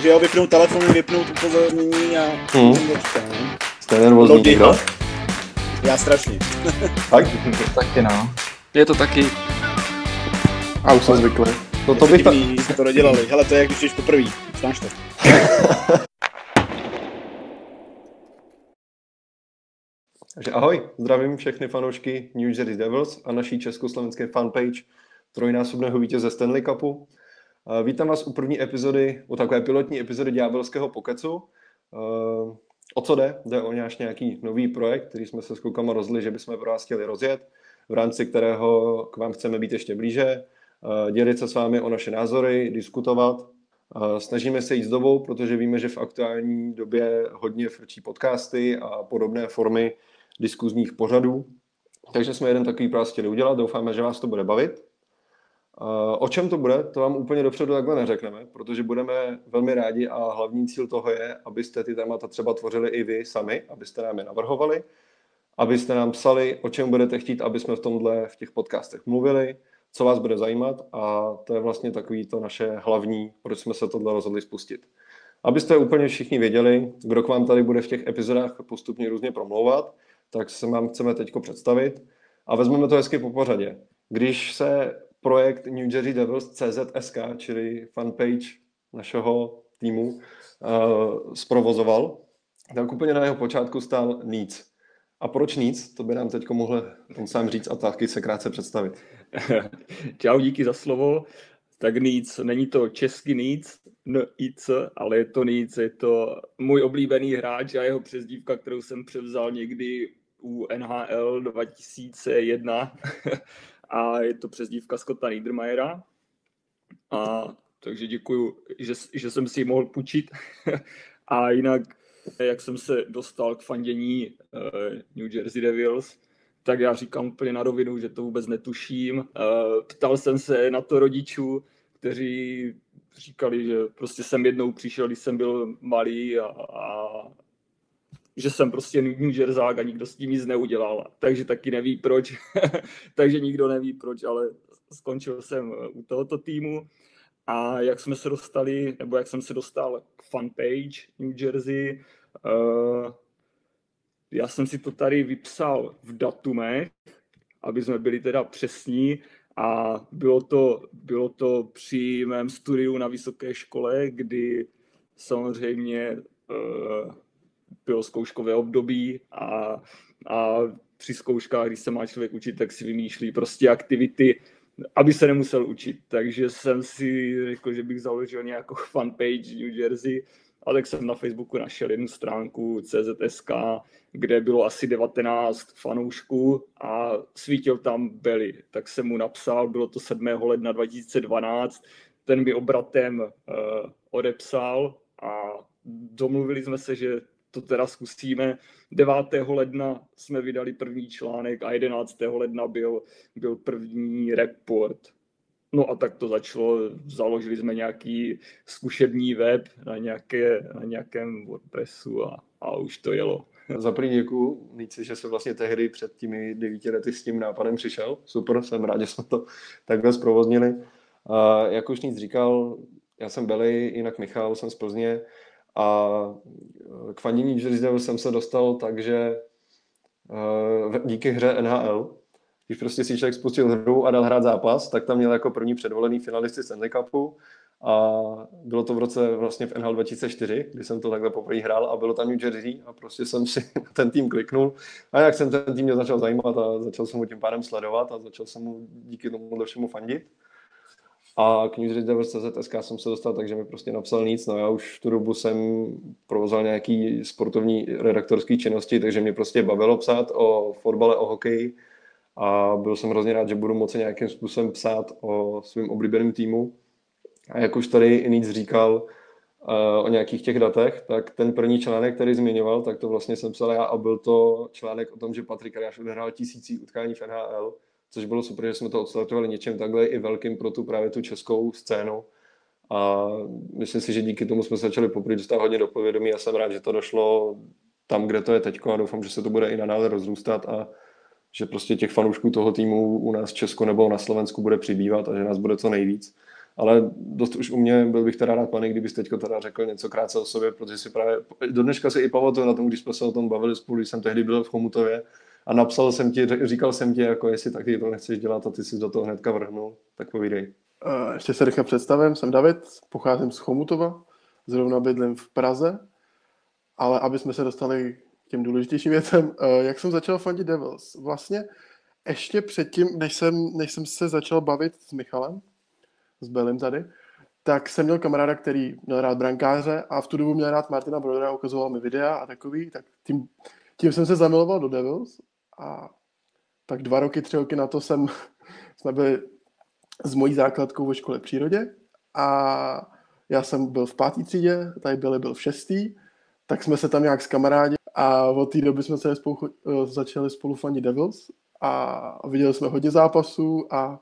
Takže já vypnout telefon, vypnout upozornění a Hmm. no. Jste nervózní, Loading. kdo? Já strašně. Tak? Taky no. Je to taky. A už jsem zvyklý. No to Je bych ta... divný, jsme to dodělali. Hele, to je jak když jdeš poprvé. Znáš to. Takže ahoj, zdravím všechny fanoušky New Jersey Devils a naší československé fanpage trojnásobného vítěze Stanley Cupu. Eh, Vítám vás u první epizody, u takové pilotní epizody Ďábelského pokecu. Eh, O co jde? Jde o náš nějaký nový projekt, který jsme se s klukama rozli, že bychom pro vás chtěli rozjet, v rámci kterého k vám chceme být ještě blíže, eh, dělit se s vámi o naše názory, diskutovat. Snažíme se jít s dobou, protože víme, že v aktuální době hodně frčí podcasty a podobné formy diskuzních pořadů. Takže jsme jeden takový práce chtěli udělat, doufáme, že vás to bude bavit. Eh, O čem to bude, to vám úplně dopředu takhle neřekneme, protože budeme velmi rádi a hlavní cíl toho je, abyste ty témata třeba tvořili i vy sami, abyste nám je navrhovali, abyste nám psali, o čem budete chtít, aby jsme v tomhle v těch podcastech mluvili, co vás bude zajímat a to je vlastně takový to naše hlavní, proč jsme se tohle rozhodli spustit. Abyste úplně všichni věděli, kdo k vám tady bude v těch epizodách postupně různě promlouvat, tak se vám chceme teď představit a vezmeme to hezky po pořadě. Když se projekt New Jersey Devils CZSK, čili fanpage našeho týmu, uh, zprovozoval, tak úplně na jeho počátku stál Needs. A proč Needs? To by nám teď mohl on sám říct a taky se krátce představit. Čau, díky za slovo. Tak nic, není to český nic, nic, ale je to nic, je to můj oblíbený hráč a jeho přezdívka, kterou jsem převzal někdy u NHL 2001 a je to přezdívka Scotta Niedermayera. A takže děkuju, že, že jsem si ji mohl půjčit. a jinak, jak jsem se dostal k fandění uh, New Jersey Devils, tak já říkám úplně na rovinu, že to vůbec netuším. Uh, ptal jsem se na to rodičů, kteří říkali, že prostě jsem jednou přišel, když jsem byl malý a, a že jsem prostě New Jersák a nikdo s tím nic neudělal. Takže taky neví proč. Takže nikdo neví proč, ale skončil jsem u tohoto týmu. A jak jsme se dostali, nebo jak jsem se dostal k fanpage New Jersey, uh, já jsem si to tady vypsal v datumech, aby jsme byli teda přesní a bylo to, bylo to při mém studiu na vysoké škole, kdy samozřejmě uh, bylo zkouškové období a, a při zkouškách, když se má člověk učit, tak si vymýšlí prostě aktivity, aby se nemusel učit. Takže jsem si řekl, že bych založil nějakou fanpage New Jersey a tak jsem na Facebooku našel jednu stránku CZSK, kde bylo asi 19 fanoušků a svítil tam Belly. Tak jsem mu napsal, bylo to 7. ledna 2012, ten mi obratem uh, odepsal a domluvili jsme se, že to teda zkusíme. 9. ledna jsme vydali první článek a 11. ledna byl, byl první report. No a tak to začalo, založili jsme nějaký zkušební web na, nějaké, na nějakém WordPressu a, a už to jelo. Za první děkuju, Níci, že se vlastně tehdy před těmi devíti lety s tím nápadem přišel. Super, jsem rád, že jsme to takhle zprovoznili. A jak už nic říkal, já jsem Beli, jinak Michal, jsem z Plzně a k fanění Jersey jsem se dostal tak, že díky hře NHL, když prostě si člověk spustil hru a dal hrát zápas, tak tam měl jako první předvolený finalisty Stanley Cupu a bylo to v roce vlastně v NHL 2004, kdy jsem to takhle poprvé hrál a bylo tam New Jersey a prostě jsem si ten tým kliknul a jak jsem ten tým mě začal zajímat a začal jsem ho tím pádem sledovat a začal jsem mu díky tomu všemu fandit. A k New Jersey Devils CZSK jsem se dostal, takže mi prostě napsal nic. No já už v tu dobu jsem provozoval nějaký sportovní redaktorský činnosti, takže mě prostě bavilo psát o fotbale, o hokeji a byl jsem hrozně rád, že budu moci nějakým způsobem psát o svém oblíbeném týmu. A jak už tady Nic říkal uh, o nějakých těch datech, tak ten první článek, který zmiňoval, tak to vlastně jsem psal já a byl to článek o tom, že Patrik Ariáš odehrál tisící utkání v NHL, což bylo super, že jsme to odstartovali něčem takhle i velkým pro tu právě tu českou scénu. A myslím si, že díky tomu jsme se začali poprvé dostat hodně do povědomí a jsem rád, že to došlo tam, kde to je teď a doufám, že se to bude i nadále rozrůstat a že prostě těch fanoušků toho týmu u nás v Česku nebo na Slovensku bude přibývat a že nás bude co nejvíc. ale dost už u mě, byl bych teda rád, pane, kdybys teďko teda řekl něco krátce o sobě, protože si právě, do dneška si i pamatuju na tom, když jsme se o tom bavili spolu, když jsem tehdy byl v Chomutově a napsal jsem ti, říkal jsem ti, jako jestli taky to nechceš dělat a ty jsi do toho hnedka vrhnul, tak povídej. Ještě se rychle představím, jsem David, pocházím z Chomutova, zrovna bydlím v Praze, ale aby jsme se dostali k těm důležitějším věcem, uh, jak jsem začal fandit Devils? Vlastně ještě předtím, než jsem, než jsem se začal bavit s Michalem, s Belim tady, tak jsem měl kamaráda, který měl rád brankáře a v tu dobu měl rád Martina Brodera, ukazoval mi videa a takový, tak tím, tím jsem se zamiloval do Devils a tak dva roky, tři roky na to jsem, jsme byli s mojí základkou ve škole přírodě a já jsem byl v pátý třídě, tady byli byl v šestý, tak jsme se tam nějak s kamarádi a od té doby jsme se spolu, eh, začali spolu fandit Devils a viděli jsme hodně zápasů a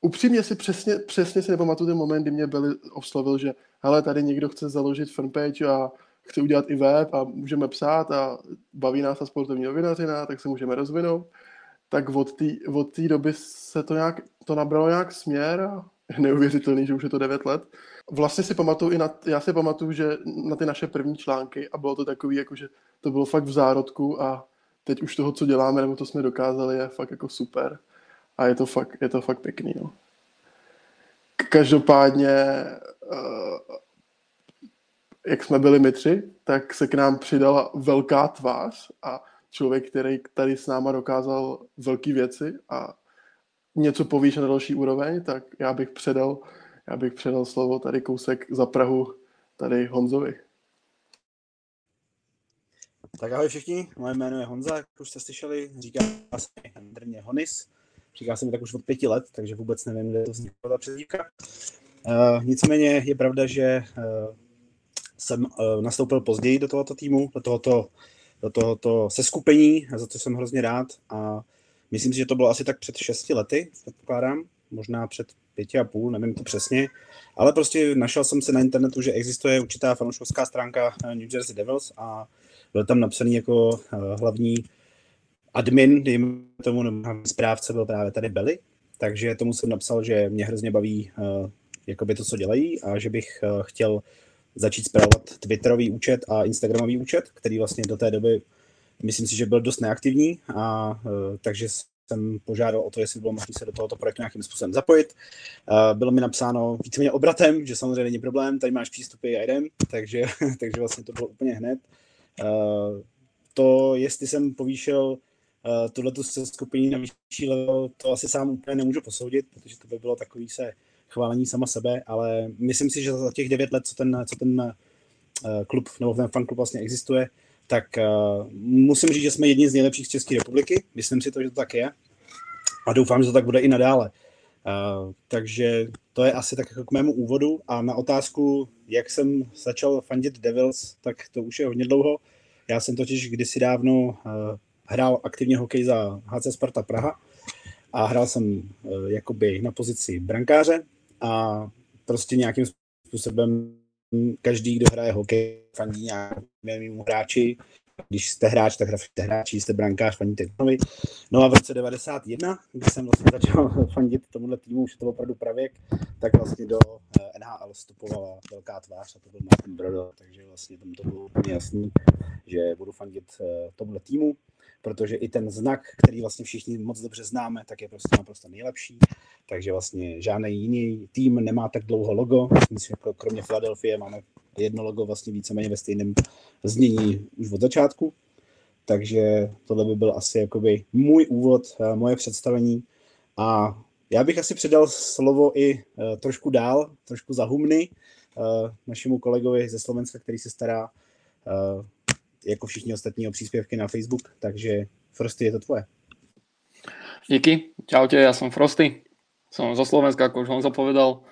upřímně si přesně, přesně si nepamatuju ten moment, kdy mě byli oslovil, že hele, tady někdo chce založit fanpage a chce udělat i web a můžeme psát a baví nás ta sportovní novinařina, tak se můžeme rozvinout. Tak od té od doby se to nějak, to nabralo nějak směr a je neuvěřitelný, že už je to 9 let. Vlastně si pamatuju i na, já si pamatuju, že na ty naše první články a bylo to takový, jako že to bylo fakt v zárodku a teď už toho, co děláme, nebo to jsme dokázali, je fakt jako super. A je to fakt, je to fakt pěkný, no. Každopádně, uh, jak jsme byli my tři, tak se k nám přidala velká tvář a člověk, který tady s náma dokázal velké věci a něco povýš na další úroveň, tak já bych předal, já bych předal slovo tady kousek za Prahu tady Honzovi. Tak ahoj všichni, moje jméno je Honza, jak už jste slyšeli, říká se mi Honis. Říká se mi tak už od pěti let, takže vůbec nevím, kde to vznikla ta přezdívka. Uh, nicméně je pravda, že uh, jsem uh, nastoupil později do tohoto týmu, do tohoto, do tohoto seskupení, za to jsem hrozně rád. A myslím si, že to bylo asi tak před šesti lety, předpokládám, možná před pěti a půl, nevím to přesně, ale prostě našel jsem se na internetu, že existuje určitá fanouškovská stránka New Jersey Devils a byl tam napsaný jako uh, hlavní admin, dejme tomu, nebo správce byl právě tady Belly, takže tomu jsem napsal, že mě hrozně baví jakoby to, co dělají a že bych chtěl začít zpravovat Twitterový účet a Instagramový účet, který vlastně do té doby myslím si, že byl dost neaktivní a uh, takže jsem požádal o to, jestli bylo možné se do tohoto projektu nějakým způsobem zapojit. Uh, bylo mi napsáno víceméně obratem, že samozřejmě není problém, tady máš přístupy a jdem, takže, takže vlastně to bylo úplně hned. Uh, to, jestli jsem povýšil uh, tuhletu se skupiní na vyšší level, to asi sám úplně nemůžu posoudit, protože to by bylo takový se chválení sama sebe, ale myslím si, že za těch devět let, co ten, co ten uh, klub nebo ten fanklub vlastně existuje, tak uh, musím říct, že jsme jedni z nejlepších z České republiky. Myslím si to, že to tak je. A doufám, že to tak bude i nadále. Uh, takže to je asi tak jako k mému úvodu. A na otázku, jak jsem začal fandit Devils, tak to už je hodně dlouho. Já jsem totiž kdysi dávno uh, hrál aktivně hokej za HC Sparta Praha a hrál jsem uh, jakoby na pozici brankáře a prostě nějakým způsobem každý, kdo hraje hokej, fandí nějakému hráči. Když jste hráč, tak jste hráči, jste brankář, fandíte Knovi. No a v roce 91, kdy jsem vlastně začal fandit tomuhle týmu, už to opravdu pravěk, tak vlastně do eh, NHL vstupovala velká tvář a to byl Martin Brodo, takže vlastně tam to bylo úplně jasný, že budu fandit eh, tomuhle týmu protože i ten znak, který vlastně všichni moc dobře známe, tak je prostě naprosto nejlepší. Takže vlastně žádný jiný tým nemá tak dlouho logo. Myslím, že kromě Philadelphia máme jedno logo vlastně víceméně ve stejném znění už od začátku. Takže tohle by byl asi jakoby můj úvod, eh, moje představení. A já bych asi předal slovo i uh, trošku dál, trošku za humny uh, našemu kolegovi ze Slovenska, který se stará jako všichni ostatní o příspěvky na Facebook, takže Frosty, je to tvoje. Díky, čaute, ja som Frosty, som zo Slovenska, ako už Honzo povedal.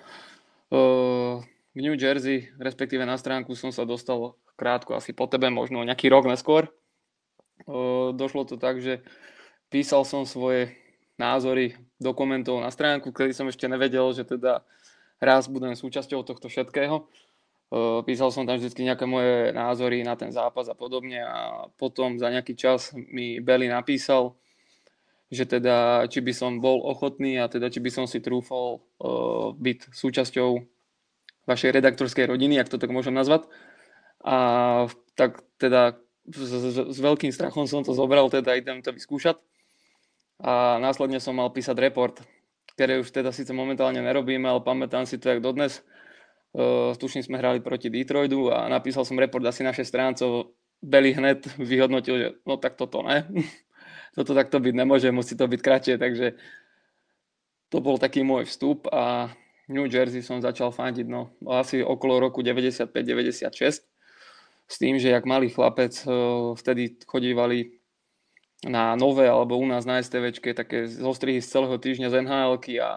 K New Jersey, respektíve na stránku som sa dostal krátko, asi po tebe, možno nejaký rok neskôr. Došlo to tak, že písal som svoje názory dokumentov na stránku, kedy som ešte nevedel, že teda raz budem súčasťou tohto všetkého. Písal som tam vždy nejaké moje názory na ten zápas a podobne a potom za nejaký čas mi Belly napísal, že teda či by som bol ochotný a teda či by som si trúfol uh, byť súčasťou vašej redaktorskej rodiny, ak to tak môžem nazvať. A tak teda s, s, s veľkým strachom som to zobral, teda idem to vyskúšať. A následne som mal písať report, ktoré už teda síce momentálne nerobíme, ale pamätám si to jak dodnes. Uh, tuším, sme hrali proti Detroitu a napísal som report asi na 6 strán, co Beli hned vyhodnotil, že no tak toto ne. toto takto byť nemôže, musí to byť kratšie, takže to bol taký môj vstup a New Jersey som začal fandiť no, asi okolo roku 95-96 s tým, že jak malý chlapec eh, vtedy chodívali na nové alebo u nás na STVčke také zostrihy z celého týždňa z nhl a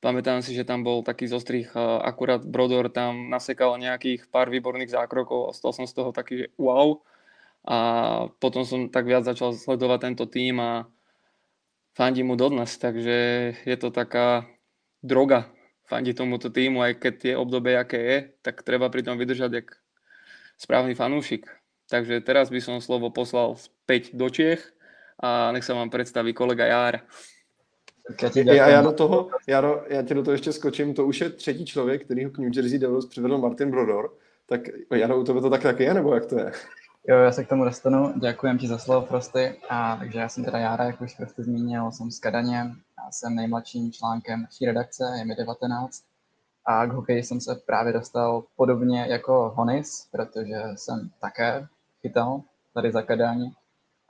pamätám si, že tam bol taký zostrih, eh, akurát Brodor tam nasekal nejakých pár výborných zákrokov a stal som z toho taký, že wow. A potom som tak viac začal sledovať tento tým a fandím mu dodnes, takže je to taká droga fandiť tomuto týmu, aj keď je obdobie, aké je, tak treba pri tom vydržať jak správny fanúšik. Takže teraz by som slovo poslal späť do Čiech a nech sa vám predstaví kolega Jár. Já, já, do toho, já, do, já tě do toho ještě skočím, to už je třetí člověk, který ho k New Jersey Devils přivedl Martin Brodor, tak já u tebe to tak taky je, nebo jak to je? Jo, já se k tomu dostanu. Děkujem ti za slovo, Frosty. A, takže já jsem teda Jára, jak už Frosty zmínil, jsem z Kadaně. Já jsem nejmladším článkem naší redakce, je mi 19. A k hokeji jsem se právě dostal podobně jako Honis, protože jsem také chytal tady za Kadaň.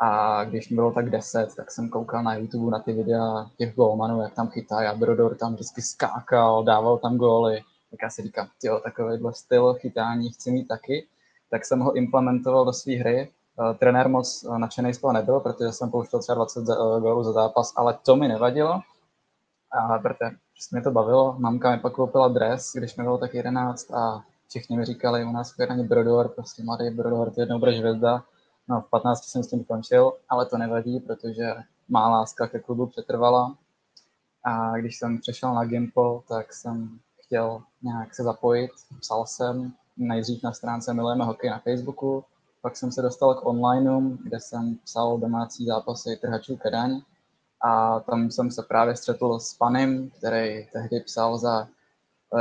A když mi bylo tak 10, tak jsem koukal na YouTube na ty videa těch golmanů, jak tam chytají a Brodor tam vždycky skákal, dával tam góly. Tak já si říkám, jo, takovýhle styl chytání chci mít taky tak jsem ho implementoval do své hry. Uh, trenér moc uh, nadšený z toho nebyl, protože jsem pouštěl třeba 20 uh, gólů za zápas, ale to mi nevadilo, a protože mě to bavilo. Mamka mi pak koupila dres, když mi bylo tak 11 a všichni mi říkali, u nás Kvěraně Brodor, prostě mladý Brodor, ty jednou budeš hvězda. No, v 15 jsem s tím končil, ale to nevadí, protože má láska ke klubu přetrvala. A když jsem přešel na Gimple, tak jsem chtěl nějak se zapojit, psal jsem, nejdřív na stránce Milujeme hokej na Facebooku, pak jsem se dostal k onlineu, kde jsem psal domácí zápasy trhačů Kadaň a tam jsem se právě střetl s panem, který tehdy psal za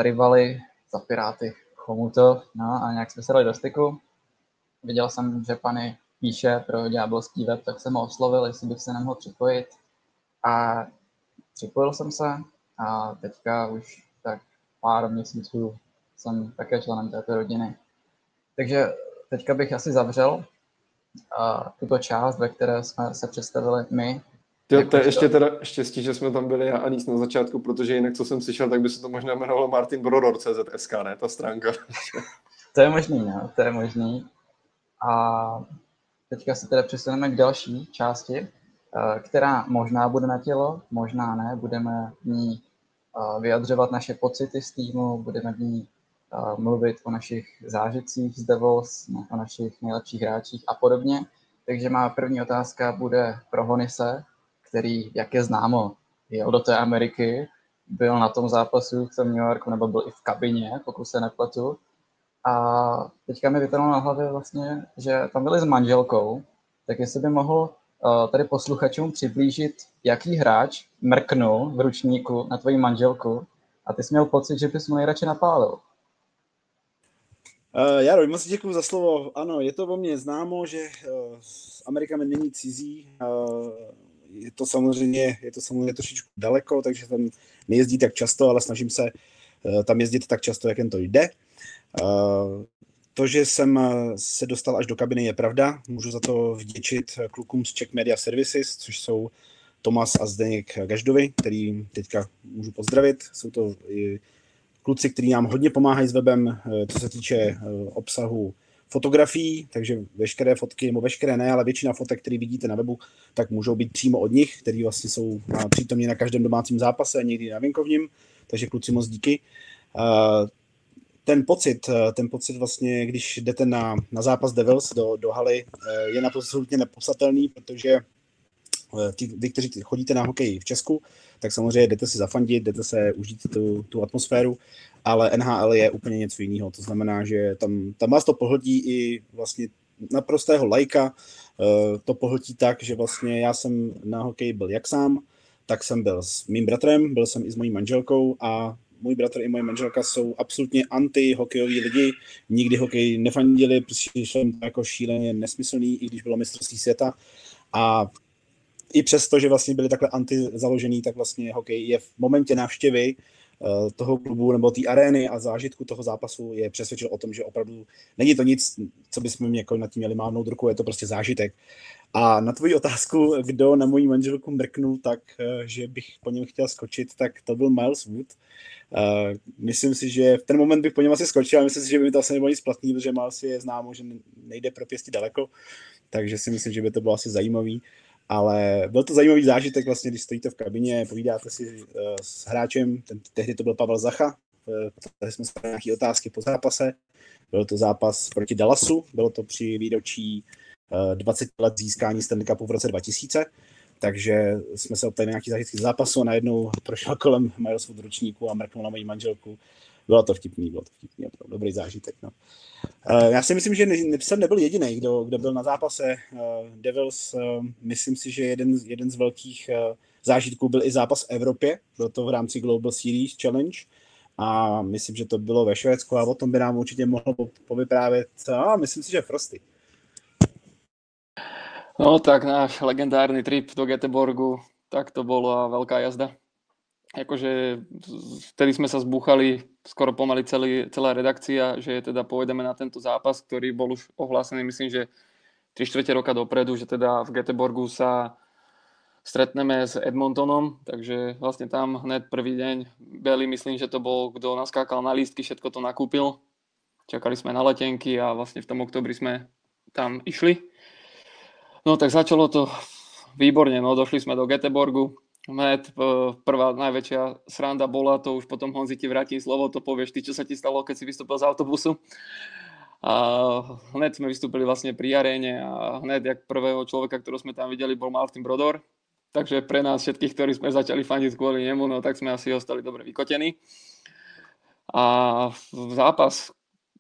rivaly, za Piráty Chomutov, no a nějak jsme se dali do styku. Viděl jsem, že pany píše pro ďábelský web, tak jsem ho oslovil, jestli bych se nemohl připojit. A připojil jsem se a teďka už tak pár měsíců jsem také členem této rodiny. Takže teďka bych asi zavřel uh, tuto část, ve které jsme se představili my. Jo, to je ještě teda štěstí, že jsme tam byli a Anis na začátku, protože jinak, co jsem slyšel, tak by se to možná jmenovalo Martin Brodor CZSK, ne? Ta stránka. to je možný, no, to je možný. A teďka se teda přesuneme k další části, která možná bude na tělo, možná ne. Budeme v ní vyjadřovat naše pocity z týmu, budeme v ní mluvit o našich zážitcích z Devils, o našich nejlepších hráčích a podobně. Takže má první otázka bude pro Honise, který, jak je známo, jel do té Ameriky, byl na tom zápasu v tom New Yorku, nebo byl i v kabině, pokud se nepletu. A teďka mi vytrhlo na hlavě vlastně, že tam byli s manželkou, tak jestli by mohl tady posluchačům přiblížit, jaký hráč mrknul v ručníku na tvoji manželku a ty jsi měl pocit, že bys mu nejradši napálil. Uh, Jaro, moc děkuji za slovo. Ano, je to o mě známo, že uh, Amerika mi není cizí. Uh, je to samozřejmě, je to samozřejmě trošičku daleko, takže tam nejezdí tak často, ale snažím se uh, tam jezdit tak často, jak jen to jde. Uh, to, že jsem se dostal až do kabiny, je pravda. Můžu za to vděčit klukům z Czech Media Services, což jsou Tomas a Zdeněk Gaždovi, který teďka můžu pozdravit. Jsou to kluci, kteří nám hodně pomáhají s webem, eh, co se týče eh, obsahu fotografií, takže veškeré fotky, nebo veškeré ne, ale většina fotek, které vidíte na webu, tak můžou být přímo od nich, který vlastně jsou přítomně na každém domácím zápase, někdy na venkovním, takže kluci moc díky. Eh, ten pocit, ten pocit vlastně, když jdete na, na zápas Devils do, do haly, je na to absolutně nepopsatelný, protože ti, vy, kteří chodíte na hokej v Česku, tak samozřejmě jdete si zafandit, jdete se užít tu, tu atmosféru, ale NHL je úplně něco jiného. To znamená, že tam, tam vás to pohltí i vlastně naprostého lajka to pohltí tak, že vlastně já jsem na hokej byl jak sám, tak jsem byl s mým bratrem, byl jsem i s mojí manželkou a můj bratr i moje manželka jsou absolutně anti-hokejoví lidi, nikdy hokej nefandili, přišlo jim to jako šíleně nesmyslný, i když bylo mistrovství světa. A i přesto, že vlastně byli takhle anti-založený, tak vlastně hokej je v momentě návštěvy eh, toho klubu nebo té arény a zážitku toho zápasu je přesvědčil o tom, že opravdu není to nic, co bychom jako nad tím měli mávnout ruku, je to prostě zážitek. A na tvoji otázku, kdo na mojí manželku mrknul tak, eh, že bych po něm chtěl skočit, tak to byl Miles Wood. Uh, myslím si, že v ten moment bych po něm asi skočil, ale myslím si, že by mi to asi nebylo nic platný, protože Miles je známo, že nejde pro pěsti daleko, takže si myslím, že by to bylo asi zajímavý. Ale byl to zajímavý zážitek, vlastně, když stojíte v kabině, povídáte si uh, s hráčem, ten, tehdy to byl Pavel Zacha, uh, jsme se nějaké otázky po zápase. Byl to zápas proti Dallasu, bylo to při výročí 20 let získání Stanley Cupu v roce 2000, takže jsme se optali nějaký zážitky z zápasu a najednou prošel kolem Mileswood ročníku a mrknul na moji manželku. Bylo to vtipný, bylo to vtipný, opravdu dobrý zážitek. No. Uh, já si myslím, že jsem nebyl jediný, kdo, kdo byl na zápase uh, Devils. Uh, myslím si, že jeden, jeden z velkých zážitků byl i zápas v Evropě. Byl to v rámci Global Series Challenge. A myslím, že to bylo ve Švédsku a o tom by nám určitě mohl povyprávět. A myslím si, že Frosty. No tak náš legendárny trip do Göteborgu, tak to bola veľká jazda. Akože vtedy sme sa zbúchali skoro pomaly celý, celá redakcia, že teda povedeme na tento zápas, ktorý bol už ohlásený, myslím, že 3 čtvrte roka dopredu, že teda v Göteborgu sa stretneme s Edmontonom, takže vlastne tam hned prvý deň Beli, myslím, že to bol, kto naskákal na lístky, všetko to nakúpil. Čakali sme na letenky a vlastne v tom oktobri sme tam išli. No tak začalo to výborne, no došli sme do Göteborgu, Hned prvá najväčšia sranda bola, to už potom Honzi ti vrátim slovo, to povieš ty, čo sa ti stalo, keď si vystúpil z autobusu. A hned sme vystúpili vlastne pri aréne a hned jak prvého človeka, ktorého sme tam videli, bol Martin Brodor. Takže pre nás všetkých, ktorí sme začali fandiť kvôli nemu, no tak sme asi ostali dobre vykotení. A zápas,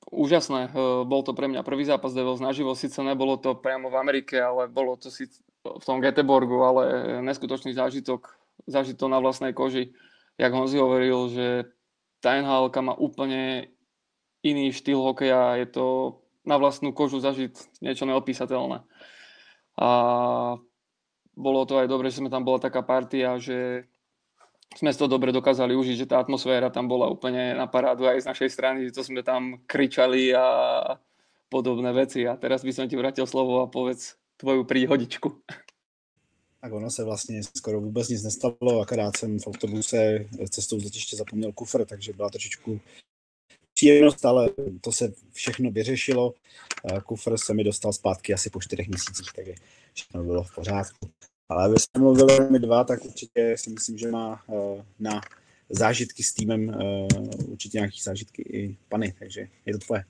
úžasné. Eh, bol to pre mňa prvý zápas Devils naživo, síce nebolo to priamo v Amerike, ale bolo to si v tom Göteborgu, ale neskutočný zážitok, zažiť to na vlastnej koži. Jak Honzi hovoril, že nhl má úplne iný štýl hokeja, je to na vlastnú kožu zažiť niečo neopísateľné. A bolo to aj dobre, že sme tam bola taká partia, že sme to dobre dokázali užiť, že tá atmosféra tam bola úplne na parádu aj z našej strany, že to sme tam kričali a podobné veci. A teraz by som ti vrátil slovo a povedz tvoju príhodičku. Tak ono se vlastně skoro vůbec nic nestalo, akorát jsem v autobuse cestou z letiště zapomněl kufr, takže byla trošičku příjemnost, ale to se všechno vyřešilo. Kufr se mi dostal zpátky asi po čtyřech měsících, takže všechno bylo v pořádku. Ale aby jsme mluvili mi dva, tak určitě si myslím, že má uh, na zážitky s týmem uh, určitě nějaký zážitky i Pany, takže je to tvoje.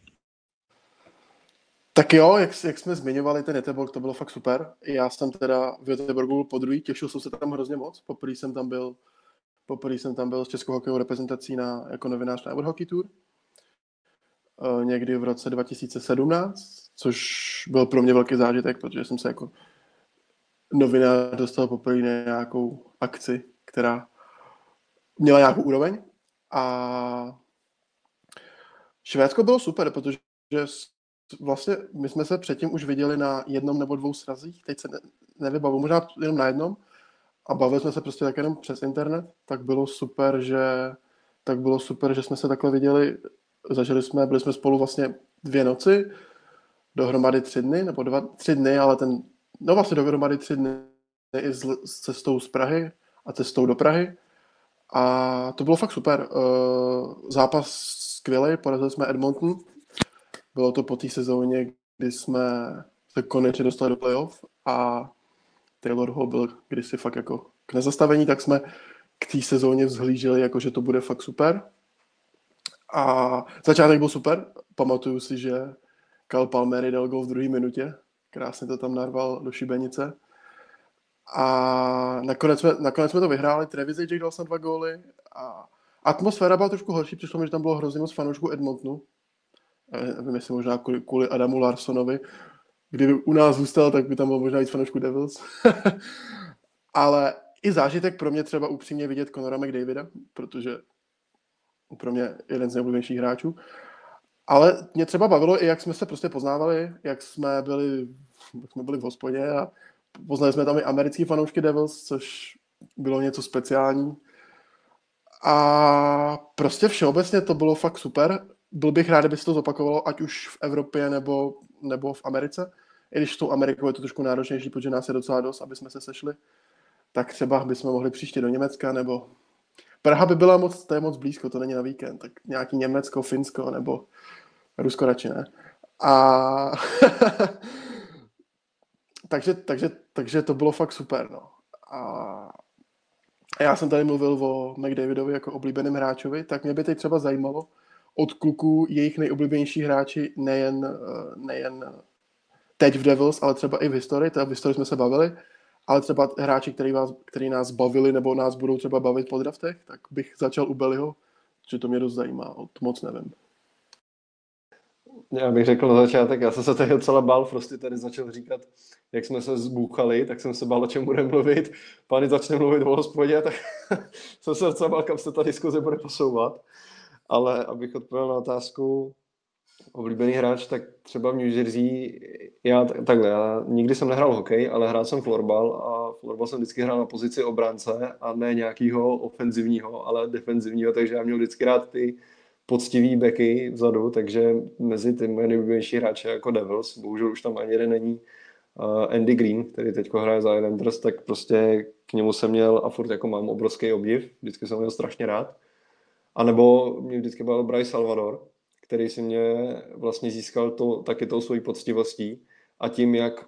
Tak jo, jak, jak jsme zmiňovali ten Göteborg, to bylo fakt super. Já jsem teda v Göteborgu po druhý, těšil jsem se tam hrozně moc. Poprvé jsem tam byl, poprvé jsem tam byl s českou hokejovou reprezentací na, jako novinář na Ever Hockey Tour. Uh, někdy v roce 2017, což byl pro mě velký zážitek, protože jsem se jako novinář dostal poprvé nějakou akci, která měla nějakou úroveň. A Švédsko bylo super, protože vlastně my jsme se předtím už viděli na jednom nebo dvou srazích, teď se ne, nevybavu, možná jenom na jednom, a bavili jsme se prostě tak jenom přes internet, tak bylo super, že tak bylo super, že jsme se takhle viděli, zažili jsme, byli jsme spolu vlastně dvě noci, dohromady tři dny, nebo dva, tři dny, ale ten no vlastně dohromady tři dny i s, s cestou z Prahy a cestou do Prahy. A to bylo fakt super. Uh, zápas skvělý, porazili jsme Edmonton. Bylo to po té sezóně, kdy jsme se konečně dostali do playoff a Taylor Hall byl kdysi fakt jako k nezastavení, tak jsme k té sezóně vzhlíželi, jako že to bude fakt super. A začátek byl super. Pamatuju si, že Cal Palmery dal gol v druhé minutě, krásně to tam narval do šibenice. A nakonec jsme, nakonec jsme to vyhráli, Travis Jack dal snad dva góly a atmosféra byla trošku horší, přišlo mi, že tam bylo hrozně moc fanoušků Edmontonu. Nevím, jestli možná kvůli, kvůli Adamu Larsonovi. kdyby u nás zůstal, tak by tam bylo možná víc fanoušků Devils. Ale i zážitek pro mě třeba upřímně vidět Conora McDavida, protože pro mě jeden z nejoblíbenějších hráčů. Ale mě třeba bavilo i, jak jsme se prostě poznávali, jak jsme byli, jak jsme byli v hospodě a poznali jsme tam i americký fanoušky Devils, což bylo něco speciální. A prostě všeobecně to bylo fakt super. Byl bych rád, kdyby se to zopakovalo, ať už v Evropě nebo, nebo v Americe. I když tou Amerikou je to trošku náročnější, protože nás je docela dost, aby jsme se sešli. Tak třeba bychom mohli příště do Německa, nebo Praha by byla moc, to je moc blízko, to není na víkend, tak nějaký Německo, Finsko, nebo Rusko radši ne. A takže, takže, takže to bylo fakt super, no. A já jsem tady mluvil o McDavidovi jako oblíbeném hráčovi, tak mě by teď třeba zajímalo od kluků jejich nejoblíbenější hráči nejen, eh, nejen teď v Devils, ale třeba i v historii, teda v historii jsme se bavili, ale třeba hráči, který, vás, který nás bavili nebo nás budou třeba bavit po draftech, tak bych začal u Bellyho, že to mě dost zajímá, moc nevím. Já bych řekl na začátek, já jsem se tady docela bál, prostě tady začal říkat, jak jsme se zbůchali, tak jsem se bál, o čem budeme mluvit. Pány začne mluvit o hospodě, tak jsem se docela bál, kam se ta diskuze bude posouvat. Ale abych odpověděl na otázku, oblíbený hráč, tak třeba v New Jersey, já takhle, já nikdy jsem nehrál hokej, ale hrál jsem florbal a florbal jsem vždycky hrál na pozici obránce a ne nějakého ofenzivního, ale defenzivního, takže já měl vždycky rád ty poctivý beky vzadu, takže mezi ty moje nejoblíbenější hráče jako Devils, bohužel už tam ani jeden není, uh, Andy Green, který teď hraje za Islanders, tak prostě k němu jsem měl a furt jako mám obrovský obdiv, vždycky jsem měl strašně rád. A nebo mě vždycky byl Bryce Salvador, který si mě vlastně získal to, taky tou svojí poctivostí a tím, jak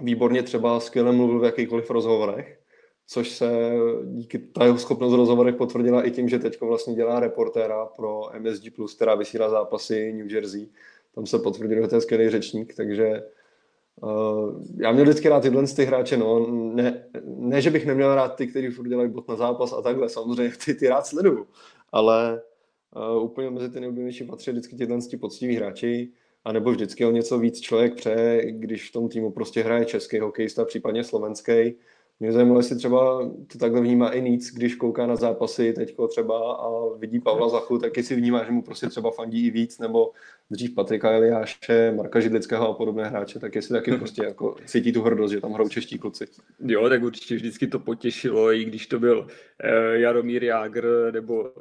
výborně třeba skvěle mluvil v jakýchkoliv rozhovorech, což se díky ta jeho schopnost rozhovorech potvrdila i tím, že teď vlastně dělá reportéra pro MSG+, která vysílá zápasy New Jersey. Tam se potvrdilo, že to je skvělý řečník, takže uh, já měl vždycky rád tyhle ty hráče, no, ne, ne, že bych neměl rád ty, kteří furt dělají bot na zápas a takhle, samozřejmě ty, ty rád sleduju, ale uh, úplně mezi ty nejoblíbenější patří vždycky tyhle poctiví hráči, a nebo vždycky o něco víc člověk přeje, když v tom týmu prostě hraje český hokejista, případně slovenský, mě zajímalo, jestli třeba to takhle vnímá i nic, když kouká na zápasy teďko třeba a vidí Pavla Zachu, tak jestli vnímá, že mu prostě třeba fandí i víc, nebo dřív Patrika Eliáše, Marka Židlického a podobné hráče, tak jestli taky prostě jako cítí tu hrdost, že tam hrajou čeští kluci. Jo, tak určitě vždycky to potěšilo, i když to byl eh, Jaromír Jágr nebo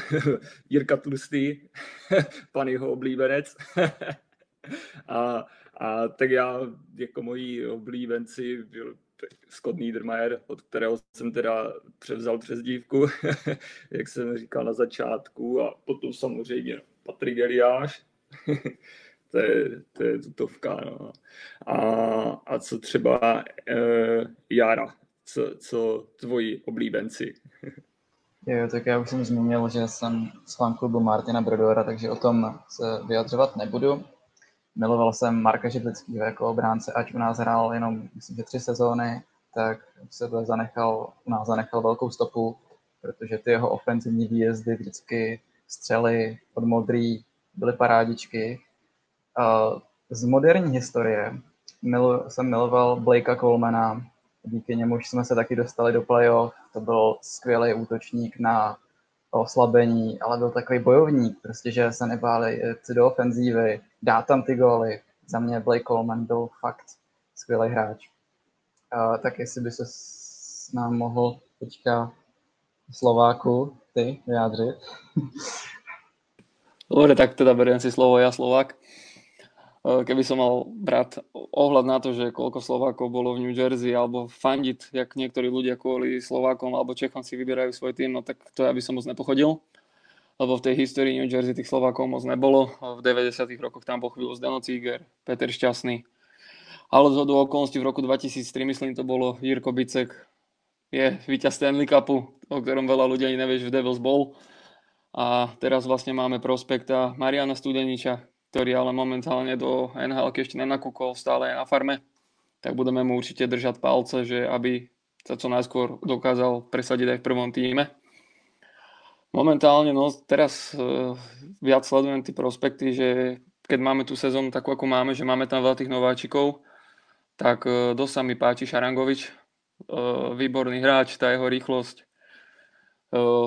Jirka Tlustý, pan jeho oblíbenec. a, a tak já jako moji oblíbenci byl Scott Niedermayer, od kterého jsem teda převzal přezdívku, jak jsem říkal na začátku, a potom samozřejmě Patrik Eliáš, to, je, to je tutovka. No. A, a co třeba e, Jara, co, co tvoji oblíbenci? Jo, tak já už jsem zmínil, že jsem z fanklubu Martina Brodora, takže o tom se vyjadřovat nebudu miloval jsem Marka Židlického jako obránce, ať u nás hrál jenom, myslím, že tři sezóny, tak se zanechal, u nás zanechal velkou stopu, protože ty jeho ofenzivní výjezdy vždycky střely od modrý byly parádičky. Z moderní historie milu, jsem miloval Blakea Colemana, díky němuž jsme se taky dostali do playoff. To byl skvělý útočník na oslabení, ale byl takový bojovník, prostě, že se nebáli jít do ofenzívy, dá tam ty góly. Za mě Blake Coleman byl fakt skvělý hráč. Uh, tak jestli by se nám mohl teďka Slováku ty vyjádřit. Dobre, tak teda beriem si slovo ja Slovák. Keby som mal brať ohľad na to, že koľko Slovákov bolo v New Jersey alebo fandiť, jak niektorí ľudia kvôli Slovákom alebo Čechom si vyberajú svoj tým, no tak to ja by som moc nepochodil lebo v tej histórii New Jersey tých Slovákov moc nebolo. V 90. rokoch tam bol Zdeno Ciger, Peter Šťastný. Ale z okolností v roku 2003, myslím, to bolo Jirko Bicek, je víťaz Stanley Cupu, o ktorom veľa ľudí ani nevie, že v Devils bol. A teraz vlastne máme prospekta Mariana Studeniča, ktorý ale momentálne do NHL ešte nenakúkol, stále je na farme. Tak budeme mu určite držať palce, že aby sa co najskôr dokázal presadiť aj v prvom týme. Momentálne, no teraz uh, viac sledujem tie prospekty, že keď máme tú sezónu takú, ako máme, že máme tam veľa tých nováčikov, tak uh, dosť sa mi páči Šarangovič. Uh, výborný hráč, tá jeho rýchlosť,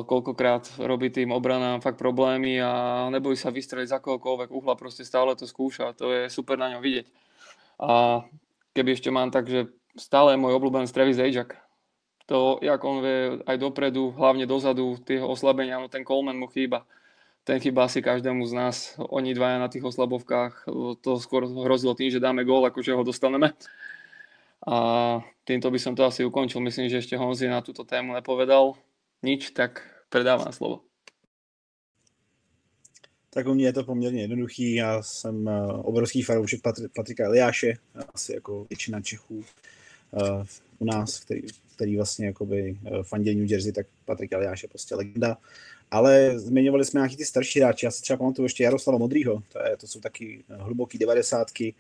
koľkokrát robí tým obranám fakt problémy a nebojí sa vystreliť z akohokoľvek uhla, proste stále to skúša, to je super na ňom vidieť. A keby ešte mám tak, že stále môj obľúbený Travis Ajax. To, jak on vie aj dopredu, hlavne dozadu, tie oslabenia, no ten Coleman mu chýba. Ten chýba asi každému z nás. Oni dvaja na tých oslabovkách, to skôr hrozilo tým, že dáme gól, akože ho dostaneme. A týmto by som to asi ukončil. Myslím, že ešte Honzi na túto tému nepovedal nič, tak predávám slovo. Tak u mě je to poměrně jednoduchý. Já jsem eh, obrovský fanoušek Patri- Patrika Eliáše, asi jako většina Čechů uh, u nás, který, který vlastně jakoby uh, fandil New Jersey, tak Patrik Eliáš je prostě legenda. Ale zmiňovali jsme nějaký ty starší hráči. Já si třeba pamatuju ještě Jaroslava Modrýho, to, je, to jsou taky hluboký devadesátky.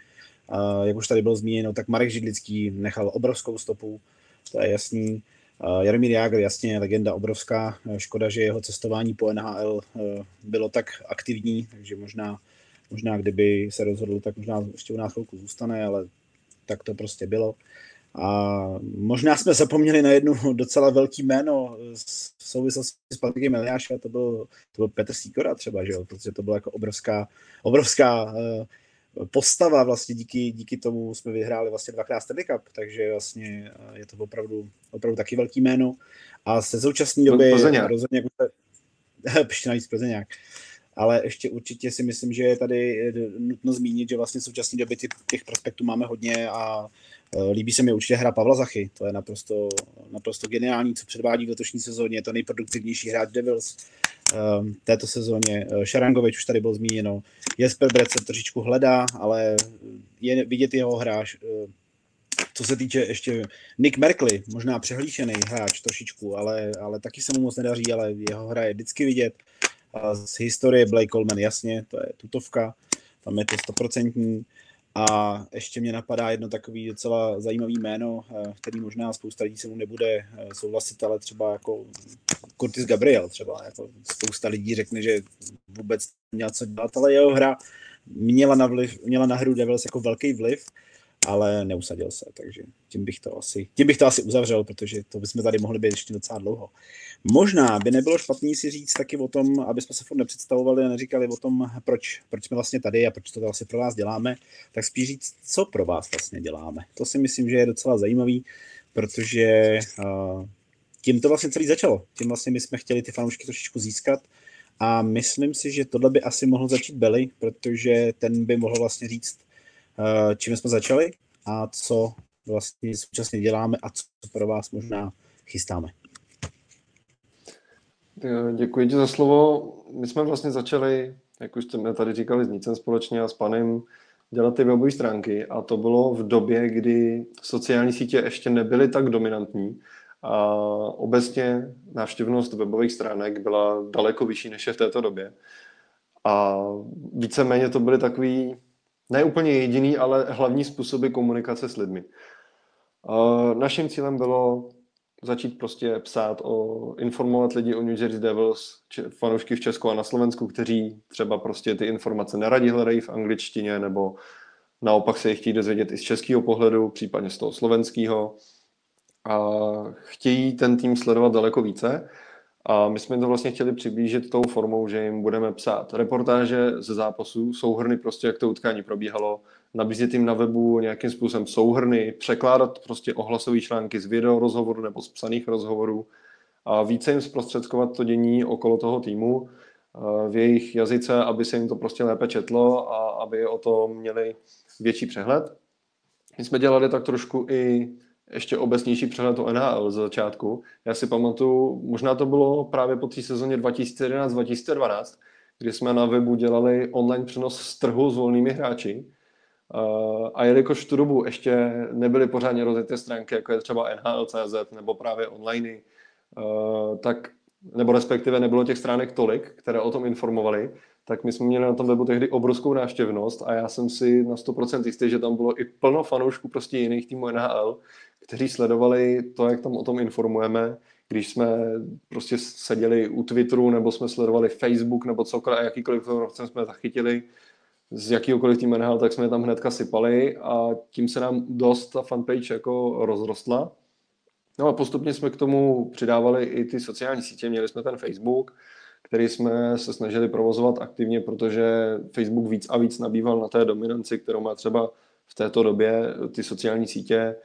Jak už tady bylo zmíněno, tak Marek Židlický nechal obrovskou stopu, to je jasný. Uh, Jaromír Jágr, jasně, legenda obrovská. Škoda, že jeho cestování po NHL uh, bylo tak aktivní, takže možná, možná kdyby se rozhodl, tak možná ještě u nás chvilku zůstane, ale tak to prostě bylo. A možná jsme zapomněli na jednu docela velký jméno v souvislosti s Patrikem Eliášem, to byl, to byl Petr Sýkora třeba, že jo? protože to byla jako obrovská, obrovská postava vlastně díky, díky tomu jsme vyhráli vlastně dvakrát Stanley Cup, takže vlastně je to opravdu, opravdu taky velký jméno. A se současné doby Plzeňák. rozhodně ještě navíc Plzeňák. Ale ještě určitě si myslím, že je tady nutno zmínit, že vlastně v současné době těch prospektů máme hodně a líbí se mi určitě hra Pavla Zachy. To je naprosto, naprosto geniální, co předvádí v letošní sezóně. Je to nejproduktivnější hráč Devils um, této sezóně. Šarangovič už tady byl zmíněno. Jesper Brec se trošičku hledá, ale je vidět jeho hráč. Co se týče ještě Nick Merkley, možná přehlíšený hráč trošičku, ale, ale taky se mu moc nedaří, ale jeho hra je vždycky vidět. Z historie Blake Coleman, jasně, to je tutovka, tam je to stoprocentní. A ještě mě napadá jedno takový docela zajímavý jméno, který možná spousta lidí se mu nebude souhlasit, ale třeba jako Curtis Gabriel třeba, jako spousta lidí řekne, že vůbec měl co dělat, ale jeho hra měla na, vliv, měla na hru Devils jako velký vliv, ale neusadil se, takže tím bych to asi, tím bych to asi uzavřel, protože to bychom tady mohli být ještě docela dlouho. Možná by nebylo špatný si říct taky o tom, aby jsme se furt nepředstavovali a neříkali o tom, proč, proč jsme vlastně tady a proč to vlastně pro vás děláme, tak spíš říct, co pro vás vlastně děláme. To si myslím, že je docela zajímavý, protože uh, tím to vlastně celý začalo. Tím vlastně my jsme chtěli ty fanoušky trošičku získat a myslím si, že tohle by asi mohl začít Belly, protože ten by mohl vlastně říct, čím jsme začali a co vlastně současně děláme a co pro vás možná chystáme. Děkuji ti za slovo. My jsme vlastně začali, jak už jsme tady říkali, s Nícem společně a s panem dělat ty webové stránky a to bylo v době, kdy sociální sítě ještě nebyly tak dominantní a obecně návštěvnost webových stránek byla daleko vyšší než je v této době. A víceméně to byly takový ne úplně jediný, ale hlavní způsoby komunikace s lidmi. Naším cílem bylo začít prostě psát o, informovat lidi o New Jersey Devils, či, fanoušky v Česku a na Slovensku, kteří třeba prostě ty informace neradi hledají v angličtině, nebo naopak se jich chtějí dozvědět i z českého pohledu, případně z toho slovenského. A chtějí ten tým sledovat daleko více. A my jsme to vlastně chtěli přiblížit tou formou, že jim budeme psát reportáže ze zápasů, souhrny prostě, jak to utkání probíhalo, nabízet jim na webu nějakým způsobem souhrny, překládat prostě ohlasové články z video rozhovoru nebo z psaných rozhovorů a více jim zprostředkovat to dění okolo toho týmu v jejich jazyce, aby se jim to prostě lépe četlo a aby o tom měli větší přehled. My jsme dělali tak trošku i ještě obecnější přehled o NHL z začátku. Já si pamatuju, možná to bylo právě po té sezóně 2011-2012, kdy jsme na webu dělali online přenos z trhu s volnými hráči. A jelikož tu dobu ještě nebyly pořádně rozjeté stránky, jako je třeba NHL.cz nebo právě online, tak nebo respektive nebylo těch stránek tolik, které o tom informovali, tak my jsme měli na tom webu tehdy obrovskou návštěvnost a já jsem si na 100% jistý, že tam bylo i plno fanoušků prostě jiných týmů NHL, kteří sledovali to, jak tam o tom informujeme, když jsme prostě seděli u Twitteru nebo jsme sledovali Facebook nebo cokoliv a jakýkoliv informace jsme zachytili, z jakýhokoliv tým NHL, tak jsme je tam hnedka sypali a tím se nám dost ta fanpage jako rozrostla. No a postupně jsme k tomu přidávali i ty sociální sítě, měli jsme ten Facebook, který jsme se snažili provozovat aktivně, protože Facebook víc a víc nabýval na té dominanci, kterou má třeba v této době ty sociální sítě.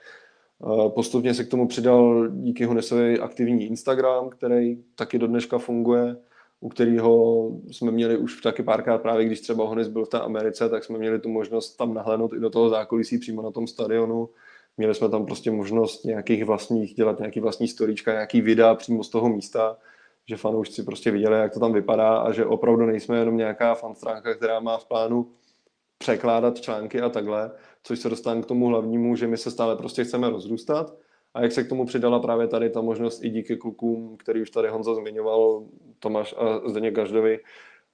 Postupně se k tomu přidal díky Hunesovi aktivní Instagram, který taky do dneška funguje, u kterého jsme měli už taky párkrát právě, když třeba Honis byl v té Americe, tak jsme měli tu možnost tam nahlédnout i do toho zákulisí přímo na tom stadionu. Měli jsme tam prostě možnost nějakých vlastních, dělat nějaký vlastní storíčka, nějaký videa přímo z toho místa, že fanoušci prostě viděli, jak to tam vypadá a že opravdu nejsme jenom nějaká fanstránka, která má v plánu překládat články a takhle, což se dostane k tomu hlavnímu, že my se stále prostě chceme rozrůstat a jak se k tomu přidala právě tady ta možnost i díky klukům, který už tady Honza zmiňoval, Tomáš a Zdeněk Gaždovi,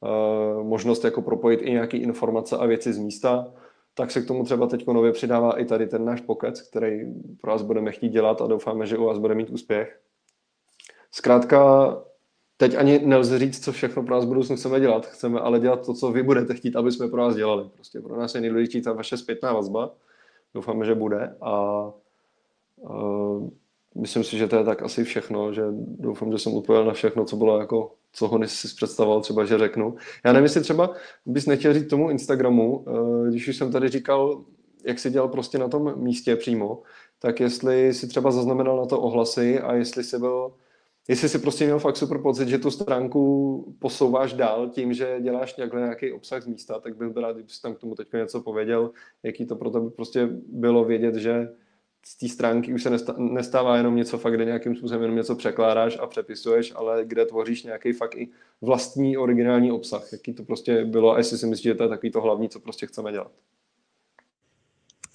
uh, možnost jako propojit i nějaké informace a věci z místa, tak se k tomu třeba teď nově přidává i tady ten náš pokec, který pro vás budeme chtít dělat a doufáme, že u vás bude mít úspěch. Zkrátka, teď ani nelze říct, co všechno pro nás budoucnu chceme dělat. Chceme ale dělat to, co vy budete chtít, aby jsme pro vás dělali. Prostě pro nás je nejdůležitější ta vaše zpětná vazba. Doufáme, že bude. A uh, myslím si, že to je tak asi všechno, že doufám, že jsem odpověděl na všechno, co bylo jako, co ho si představoval třeba, že řeknu. Já nevím, jestli třeba bys nechtěl říct tomu Instagramu, uh, když už jsem tady říkal, jak jsi dělal prostě na tom místě přímo, tak jestli si třeba zaznamenal na to ohlasy a jestli jsi byl jestli si prostě měl fakt super pocit, že tu stránku posouváš dál tím, že děláš nějaký, nějaký obsah z místa, tak bych byl rád, kdybys tam k tomu teď něco pověděl, jaký to pro tebe prostě bylo vědět, že z té stránky už se nestává jenom něco fakt, kde nějakým způsobem jenom něco překládáš a přepisuješ, ale kde tvoříš nějaký fakt i vlastní originální obsah. Jaký to prostě bylo a jestli si myslíš, že to je takový to hlavní, co prostě chceme dělat.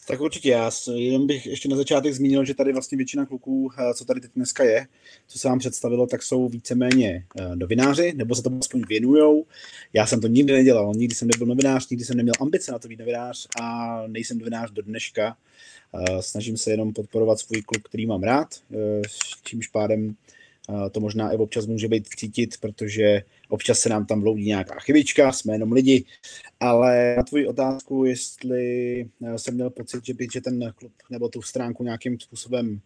Tak určitě, já jenom bych ještě na začátek zmínil, že tady vlastně většina kluků, eh, co tady teď dneska je, co se vám představilo, tak jsou víceméně eh, novináři, nebo se tomu aspoň věnujou. Já jsem to nikdy nedělal, nikdy jsem nebyl novinář, nikdy jsem neměl ambice na to být novinář a nejsem novinář do dneška. Eh, snažím se jenom podporovat svůj klub, který mám rád, čímž pádem to možná i občas může být cítit, protože občas se nám tam vloudí nějaká chybička, jsme jenom lidi, ale na tvoji otázku, jestli eh, jsem měl pocit, že by že ten klub nebo tu stránku nějakým způsobem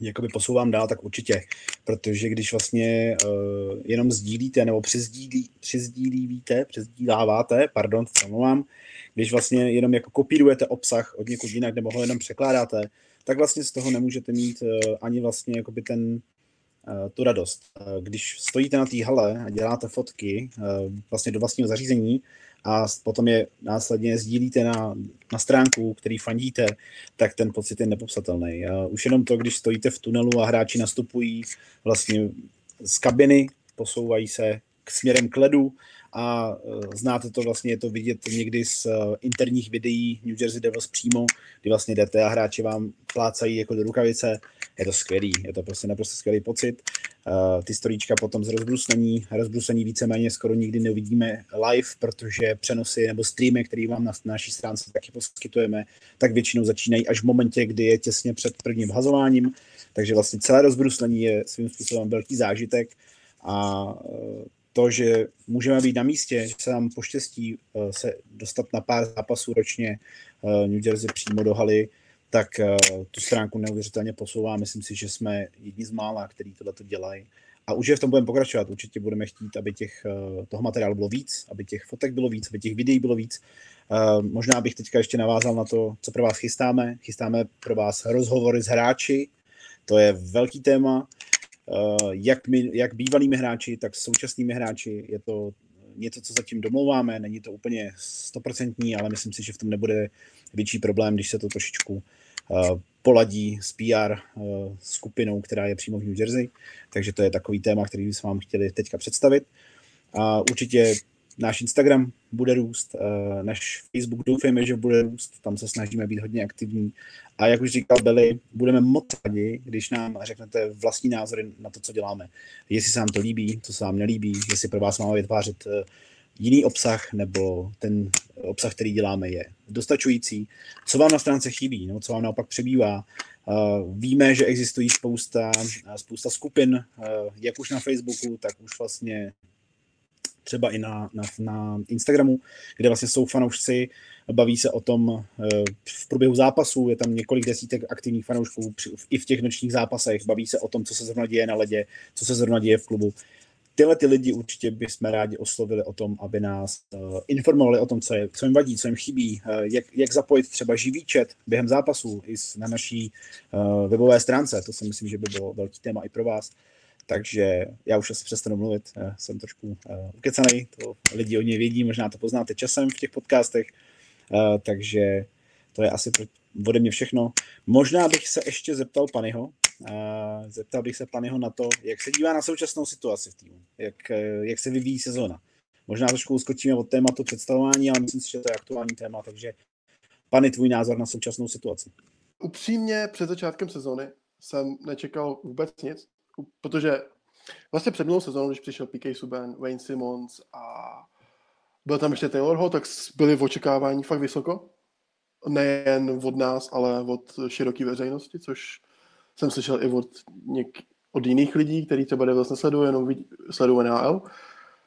jakoby posouvám dál, tak určitě, protože když vlastně uh, jenom sdílíte nebo přizdílí, přizdílíte, přizdíláváte, pardon, omlouvám, když vlastně jenom jako kopírujete obsah od někud jinak nebo ho jenom překládáte, tak vlastně z toho nemůžete mít uh, ani vlastně jakoby ten tu radost. Eh, když stojíte na té hale a děláte fotky eh, vlastně do vlastního zařízení a potom je následně sdílíte na, na stránku, který fandíte, tak ten pocit je nepopsatelný. Už jenom to, když stojíte v tunelu a hráči nastupují vlastně z kabiny, posouvají se k směrem k ledu a znáte to vlastně, je to vidět někdy z interních videí New Jersey Devils přímo, kdy vlastně jdete a hráči vám plácají jako do rukavice je to skvělý, je to prostě naprosto skvělý pocit. Uh, ty storíčka potom z rozbrusení, rozbrusení víceméně skoro nikdy neuvidíme live, protože přenosy nebo streamy, které vám na, na naší stránce taky poskytujeme, tak většinou začínají až v momentě, kdy je těsně před prvním hazováním, takže vlastně celé rozbruslení je svým způsobem velký zážitek a to, že můžeme být na místě, že se nám poštěstí uh, se dostat na pár zápasů ročně New Jersey přímo do haly, tak uh, tu stránku neuvěřitelně posouvá. Myslím si, že jsme jedni z mála, který tohle to dělají. A už je v tom budeme pokračovat. Určitě budeme chtít, aby těch, toho materiálu bylo víc, aby těch fotek bylo víc, aby těch videí bylo víc. Možná bych teďka ještě navázal na to, co pro vás chystáme. Chystáme pro vás rozhovory s hráči. To je velký téma. Uh, jak, my, jak bývalými hráči, tak současnými hráči. Je to něco, co zatím domlouváme, není to úplně stoprocentní, ale myslím si, že v tom nebude větší problém, když se to trošičku Eh, poladí s PR eh, skupinou, která je přímo v New Jersey. Takže to je takový téma, který jsme vám chtěli teďka představit. A určitě náš Instagram bude růst, eh, náš Facebook doufejme, že bude růst, tam se snažíme být hodně aktivní. A jak už říkal Billy, budeme moc rádi, když nám řeknete vlastní názory na to, co děláme. Jestli se vám to líbí, co se vám nelíbí, jestli pro vás máme vytvářet jiný obsah, nebo ten obsah, který děláme, je dostačující. Co vám na stránce chybí, nebo co vám naopak přebývá. Víme, že existují spousta, spousta skupin, jak už na Facebooku, tak už vlastně třeba i na, na, na Instagramu, kde vlastně jsou fanoušci, baví se o tom v průběhu zápasu, je tam několik desítek aktivních fanoušků i v těch nočních zápasech, baví se o tom, co se zrovna děje na ledě, co se zrovna děje v klubu tyhle ty lidi určitě bychom rádi oslovili o tom, aby nás uh, informovali o tom, co, je, co jim vadí, co jim chybí, uh, jak, jak zapojit třeba živý chat během zápasů i na naší webové stránce. To si myslím, že by bylo velký téma i pro vás. Takže já už asi přestanu mluvit, uh, jsem trošku uh, to lidi o něj vědí, možná to poznáte časem v těch podcastech, uh, takže to je asi ode mě všechno. Možná bych se ještě zeptal Panyho, Zeptal bych se Panyho na to, jak se dívá na současnou situaci v týmu, jak, jak se vyvíjí sezóna. Možná trošku uskočíme od tématu představování, ale myslím si, že to je aktuální téma, takže Pany, tvůj názor na současnou situaci. Upřímně před začátkem sezóny jsem nečekal vůbec nic, protože vlastně před minulou sezónou, když přišel PK Subban, Wayne Simmons a byl tam ještě Taylor Hall, tak byli v očekávání fakt vysoko. Nejen od nás, ale od široké veřejnosti, což jsem slyšel i od, něk, od jiných lidí, kteří třeba Devils nesledují, jenom vidí, sledují NHL.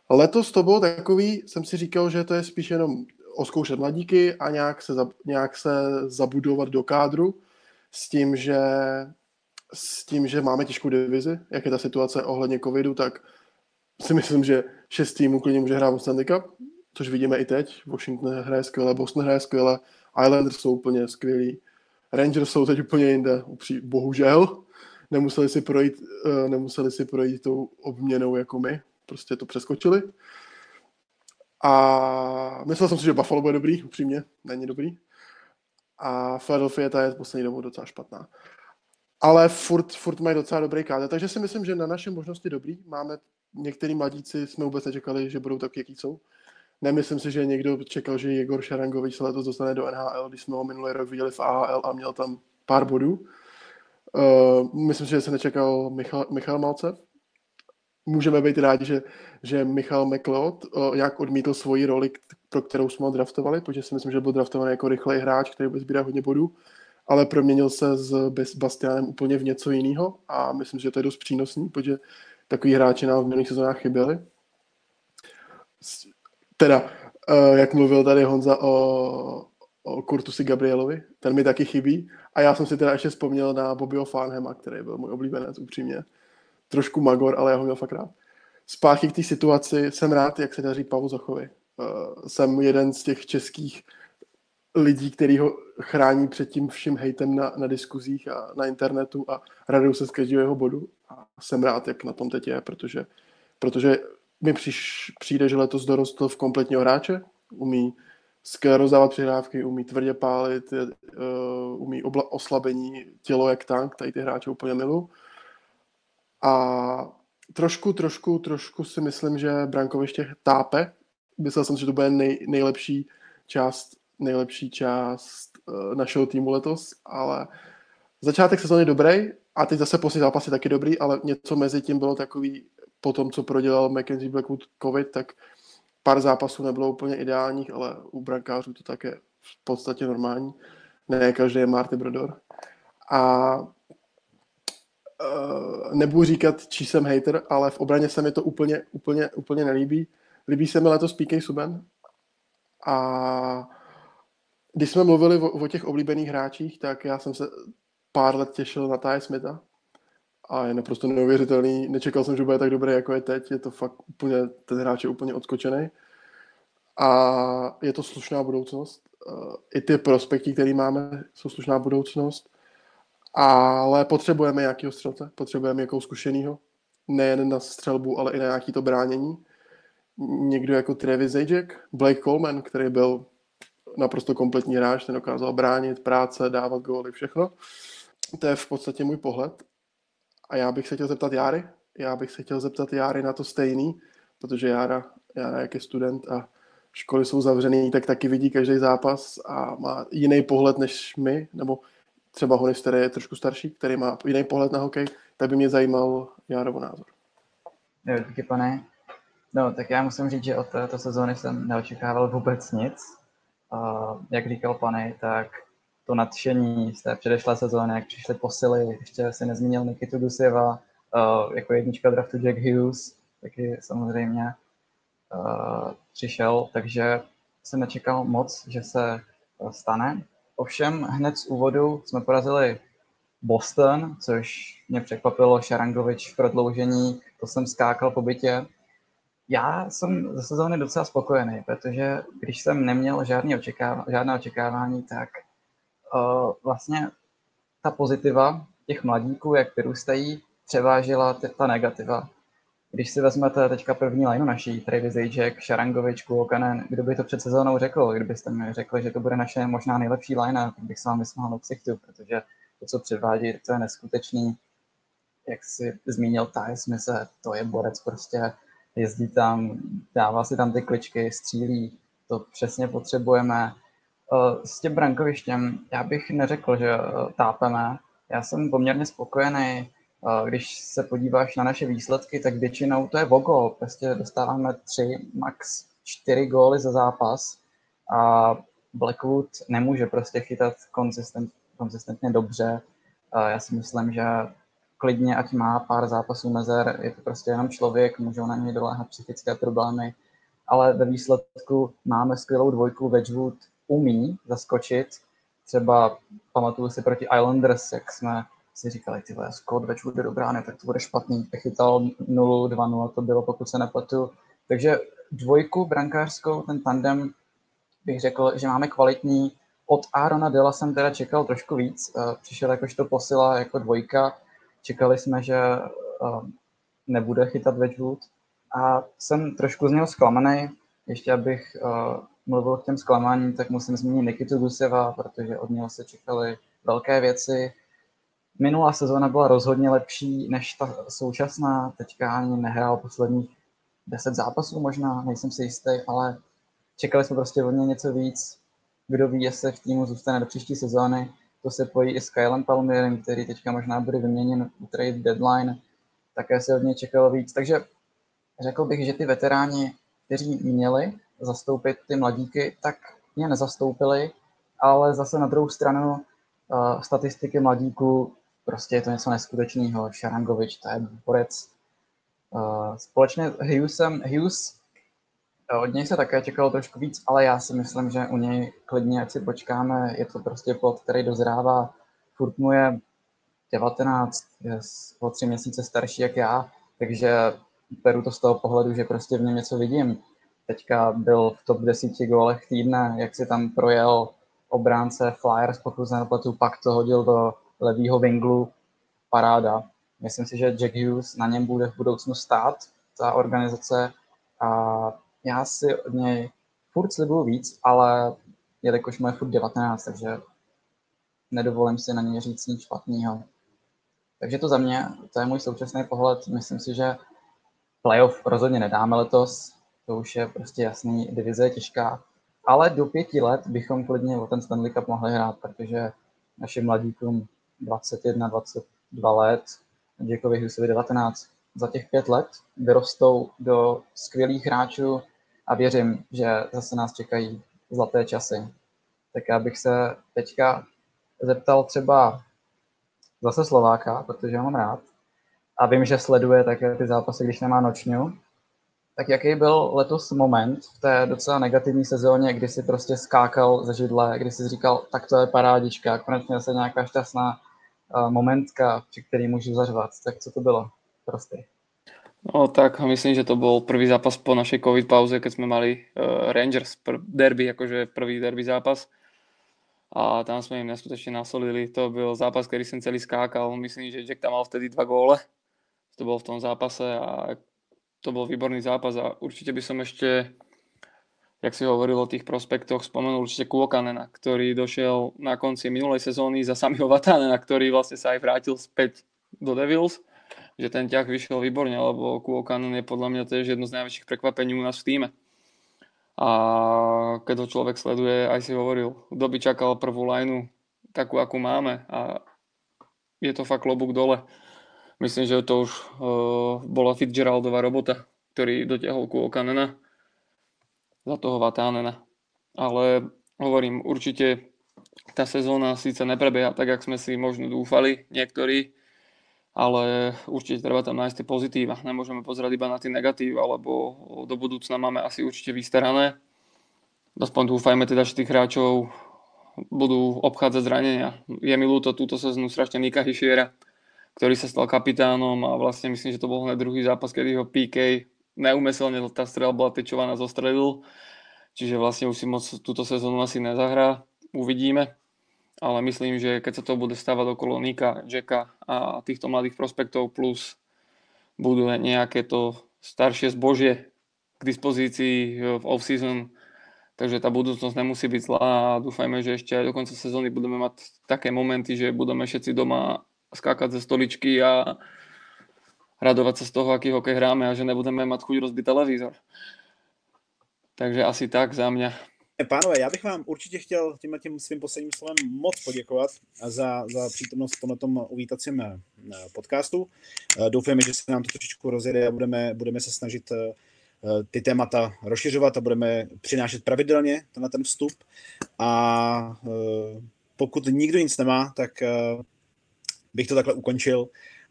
Letos to bylo takový, jsem si říkal, že to je spíš jenom oskoušet mladíky a nějak se, nějak se zabudovat do kádru s tím, že s tím, že máme těžkou divizi, jak je ta situace ohledně covidu, tak si myslím, že šest týmů klidně může hrát v Stanley Cup, což vidíme i teď. Washington hraje skvěle, Boston hraje skvěle, Islanders jsou úplně skvělí. Rangers jsou teď úplně jinde, bohužel. Nemuseli si projít, eh, nemuseli si projít tou obměnou jako my, prostě to přeskočili. A myslel jsem si, že Buffalo bude dobrý, upřímně, není dobrý. A Philadelphia ta je poslední dobou docela špatná. Ale furt, furt mají docela dobrý kádr, takže si myslím, že na naše možnosti dobrý. Máme některý mladíci, jsme vůbec nečekali, že budou taky, jaký jsou. Nemyslím si, že někdo čekal, že Jegor Šarangovič se letos dostane do NHL, když jsme ho minulý rok viděli v AHL a měl tam pár bodů. Uh, myslím si, že se nečekal Michal, Michal Malcev. Můžeme být rádi, že, že Michal McLeod uh, nějak odmítl svoji roli, pro kterou jsme ho draftovali, protože si myslím, že byl draftovaný jako rychlej hráč, který bude sbírat hodně bodů, ale proměnil se s Bastianem úplně v něco jiného a myslím, že to je dost přínosný, protože takový hráči nám v minulých sezónách chyběli Teda, uh, jak mluvil tady Honza o, o Kurtusi Gabrielovi, ten mi taky chybí. A já jsem si teda ještě vzpomněl na Bobbyho Farnhema, který byl můj oblíbenec, upřímně. Trošku magor, ale já ho měl fakt rád. Zpátky k té situaci, jsem rád, jak se daří Pavlu Zachovi. Uh, jsem jeden z těch českých lidí, který ho chrání před tím vším hejtem na, na diskuzích a na internetu a raduju se z každého jeho bodu. A jsem rád, jak na tom teď je, protože, protože mi přiš, přijde, že letos dorostl v kompletního hráče, umí skvěle rozdávat přihrávky, umí tvrdě pálit, je, uh, umí obla- oslabení tělo jak tank, tady ty hráče úplně milu. A trošku, trošku, trošku si myslím, že brankoviště tápe. Myslel jsem, že to bude nej, nejlepší část, nejlepší část uh, našeho týmu letos, ale začátek sezóny dobrý a teď zase poslední zápasy taky dobrý, ale něco mezi tím bylo takový po tom, co prodělal Mackenzie Blackwood COVID, tak pár zápasů nebylo úplně ideálních, ale u brankářů to také v podstatě normální. Ne každý je Marty Brodor. A uh, nebudu říkat, či jsem hater, ale v obraně se mi to úplně, úplně, úplně nelíbí. Líbí se mi letos PK Suben. A když jsme mluvili o, o těch oblíbených hráčích, tak já jsem se pár let těšil na Ty Smitha, a je naprosto neuvěřitelný. Nečekal jsem, že bude tak dobrý, jako je teď. Je to fakt úplně, ten hráč je úplně odskočený. A je to slušná budoucnost. I ty prospekty, které máme, jsou slušná budoucnost. Ale potřebujeme nějakého střelce, potřebujeme nějakou zkušenýho. Nejen na střelbu, ale i na nějaký to bránění. Někdo jako Travis Zajac, Blake Coleman, který byl naprosto kompletní hráč, ten dokázal bránit, práce, dávat góly, všechno. To je v podstatě můj pohled. A já bych se chtěl zeptat Járy, já bych se chtěl zeptat Járy na to stejný, protože Jára, Jára jak je student a školy jsou zavřený, tak taky vidí každý zápas a má jiný pohled než my, nebo třeba Honis, který je trošku starší, který má jiný pohled na hokej, tak by mě zajímal Járovo názor. Jo, díky pane. No, tak já musím říct, že od této sezóny jsem neočekával vůbec nic. Uh, jak říkal pane, tak to nadšení z té předešlé sezóny, jak přišly posily, ještě si nezmínil Nikitu Duseva, uh, jako jednička draftu Jack Hughes, taky samozřejmě. uh, přišel, takže jsem nečekal moc, že se uh, stane. Ovšem hned z úvodu jsme porazili Boston, což mě překvapilo, Šarangovič v prodloužení, to jsem skákal po bytě. Já jsem ze sezóny docela spokojený, protože když jsem neměl žádné očekávání, žádné očekávání, tak uh, vlastně ta pozitiva těch mladíků, jak vyrůstají, převážila ta negativa. Když si vezmete teďka první lineu naší, Travis Zajac, Šarangovič, Kuokanen, kdo by to před sezónou řekl, kdybyste mi řekli, že to bude naše možná nejlepší line, tak bych se vám vysmál do ksichtu, protože to, co předvádí, to je neskutečný. Jak si zmínil Ty Smith, to je borec prostě, jezdí tam, dává si tam ty kličky, střílí, to přesně potřebujeme. S tím brankovištěm, já bych neřekl, že tápeme, já jsem poměrně spokojený, když se podíváš na naše výsledky, tak většinou to je o gol. Prostě dostáváme tři, max čtyři góly za zápas a Blackwood nemůže prostě chytat konzistent, konzistentně dobře. Já si myslím, že klidně, ať má pár zápasů mezer, je to prostě jenom člověk, můžou na něj doléhat psychické problémy, ale ve výsledku máme skvělou dvojku, Wedgwood umí zaskočit, třeba pamatuju si proti Islanders, jak jsme si říkali, ty vole, Scott Wedgwood je dobrá, ne, tak to bude špatný. Chytal 0-2-0, to bylo, pokud se nepletu. Takže dvojku brankářskou, ten tandem, bych řekl, že máme kvalitní. Od Arona Dela jsem teda čekal trošku víc. Eh, přišel jakožto posila jako dvojka. Čekali jsme, že eh, nebude chytat Wedgwood. A jsem trošku z něho zklamaný. Ještě abych eh, mluvil k těm zklamáním, tak musím zmínit Nikitu Guseva, protože od něho se čekaly velké věci minulá sezóna byla rozhodně lepší než ta současná. Teďka ani nehrál posledních deset zápasů možná, nejsem si jistý, ale čekali jsme prostě od něj něco víc. Kdo ví, jestli v týmu zůstane do příští sezóny. To se pojí i s Kylem Palmierem, který teďka možná bude vyměněn u trade deadline. Také se od něj čekalo víc. Takže řekl bych, že ty veteráni, kteří měli zastoupit ty mladíky, tak mě nezastoupili, ale zase na druhou stranu uh, statistiky mladíků prostě je to něco neskutečného. Šarangovič, to je borec. Uh, společně s Hughesem, Hughes, od něj se také čekalo trošku víc, ale já si myslím, že u něj klidně, ať si počkáme, je to prostě plot, který dozrává, furt mu je 19, je o tři měsíce starší jak já, takže beru to z toho pohledu, že prostě v něm něco vidím. Teďka byl v top 10 gólech týdne, jak si tam projel obránce Flyers, pokud se nepletu, pak to hodil do levýho winglu paráda. Myslím si, že Jack Hughes na něm bude v budoucnu stát, ta organizace. A já si od něj furt slibuju víc, ale jelikož mu je furt 19, takže nedovolím si na něj říct nic špatného. Takže to za mě, to je můj současný pohled. Myslím si, že playoff rozhodně nedáme letos, to už je prostě jasný, divize je těžká, ale do pěti let bychom klidně o ten Stanley Cup mohli hrát, protože našim mladíkům 21, 22 let, Jackovi Hughesovi 19. Za těch pět let vyrostou do skvělých hráčů a věřím, že zase nás čekají zlaté časy. Tak já bych se teďka zeptal třeba zase Slováka, protože ho mám rád. A vím, že sleduje také ty zápasy, když nemá nočňu. Tak jaký byl letos moment v té docela negativní sezóně, kdy si prostě skákal ze židle, kdy si říkal, tak to je parádička, konečně se nějaká šťastná momentka, při který můžu zařvat. Tak co to bylo prostě? No tak myslím, že to bol prvý zápas po našej covid pauze, keď sme mali uh, Rangers pr- derby, akože prvý derby zápas. A tam sme im neskutečne nasolili. To byl zápas, ktorý som celý skákal. Myslím, že Jack tam mal vtedy dva góle. To bol v tom zápase a to bol výborný zápas a určite by som ešte jak si hovoril o tých prospektoch, spomenul určite Kuokanena, ktorý došiel na konci minulej sezóny za samého Vatanena, ktorý vlastne sa aj vrátil späť do Devils, že ten ťah vyšiel výborne, lebo Kuokanen je podľa mňa tiež jedno z najväčších prekvapení u nás v týme. A keď ho človek sleduje, aj si hovoril, kto by čakal prvú lineu takú, akú máme a je to fakt klobúk dole. Myslím, že to už uh, bola Fitzgeraldová robota, ktorý dotiahol Kuokanena za toho Vatánena. Ale hovorím, určite tá sezóna síce neprebieha tak, jak sme si možno dúfali niektorí, ale určite treba tam nájsť tie pozitíva. Nemôžeme pozerať iba na tie negatíva, lebo do budúcna máme asi určite vystarané. Aspoň dúfajme teda, že tých hráčov budú obchádzať zranenia. Je mi ľúto túto sezónu strašne Nika Hišiera, ktorý sa stal kapitánom a vlastne myslím, že to bol hned druhý zápas, kedy ho PK neumyselne tá strela bola tečovaná zostredil. Čiže vlastne už si moc túto sezónu asi nezahrá. Uvidíme ale myslím, že keď sa to bude stávať okolo Nika, Jacka a týchto mladých prospektov plus budú nejaké to staršie zbožie k dispozícii v off-season, takže tá budúcnosť nemusí byť zlá a dúfajme, že ešte aj do konca sezóny budeme mať také momenty, že budeme všetci doma skákať ze stoličky a radovať sa z toho, aký hokej hráme a že nebudeme mať chuť rozbiť televízor. Takže asi tak za mňa. Pánové, já bych vám určitě chtěl tímhle tím svým posledním slovem moc poděkovat za, za přítomnost na tom uvítacím eh, podcastu. Eh, doufujeme, že se nám to trošičku rozjede a budeme, budeme se snažit eh, ty témata rozšiřovat a budeme přinášet pravidelně na ten vstup. A pokud nikdo nic nemá, tak bych to takhle ukončil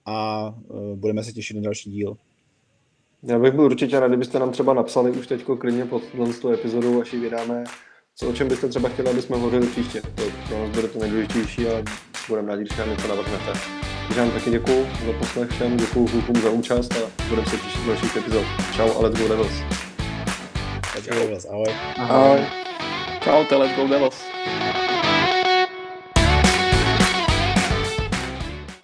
a budeme se těšit na další díl. Já bych byl určitě rád, kdybyste nám třeba napsali už teď klidně pod tu epizodu, až ji vydáme, co, o čem byste třeba chtěli, aby jsme hovořili příště. To pro nás bude to nejdůležitější a budeme rádi, když nám něco navrhnete. Takže vám taky děkuju za poslech všem, děkuju klukům za účast a budeme se těšit v dalších epizod. Čau a let's go Devils. Let's go Devils, ahoj. Ahoj. Čau, let's go Devils.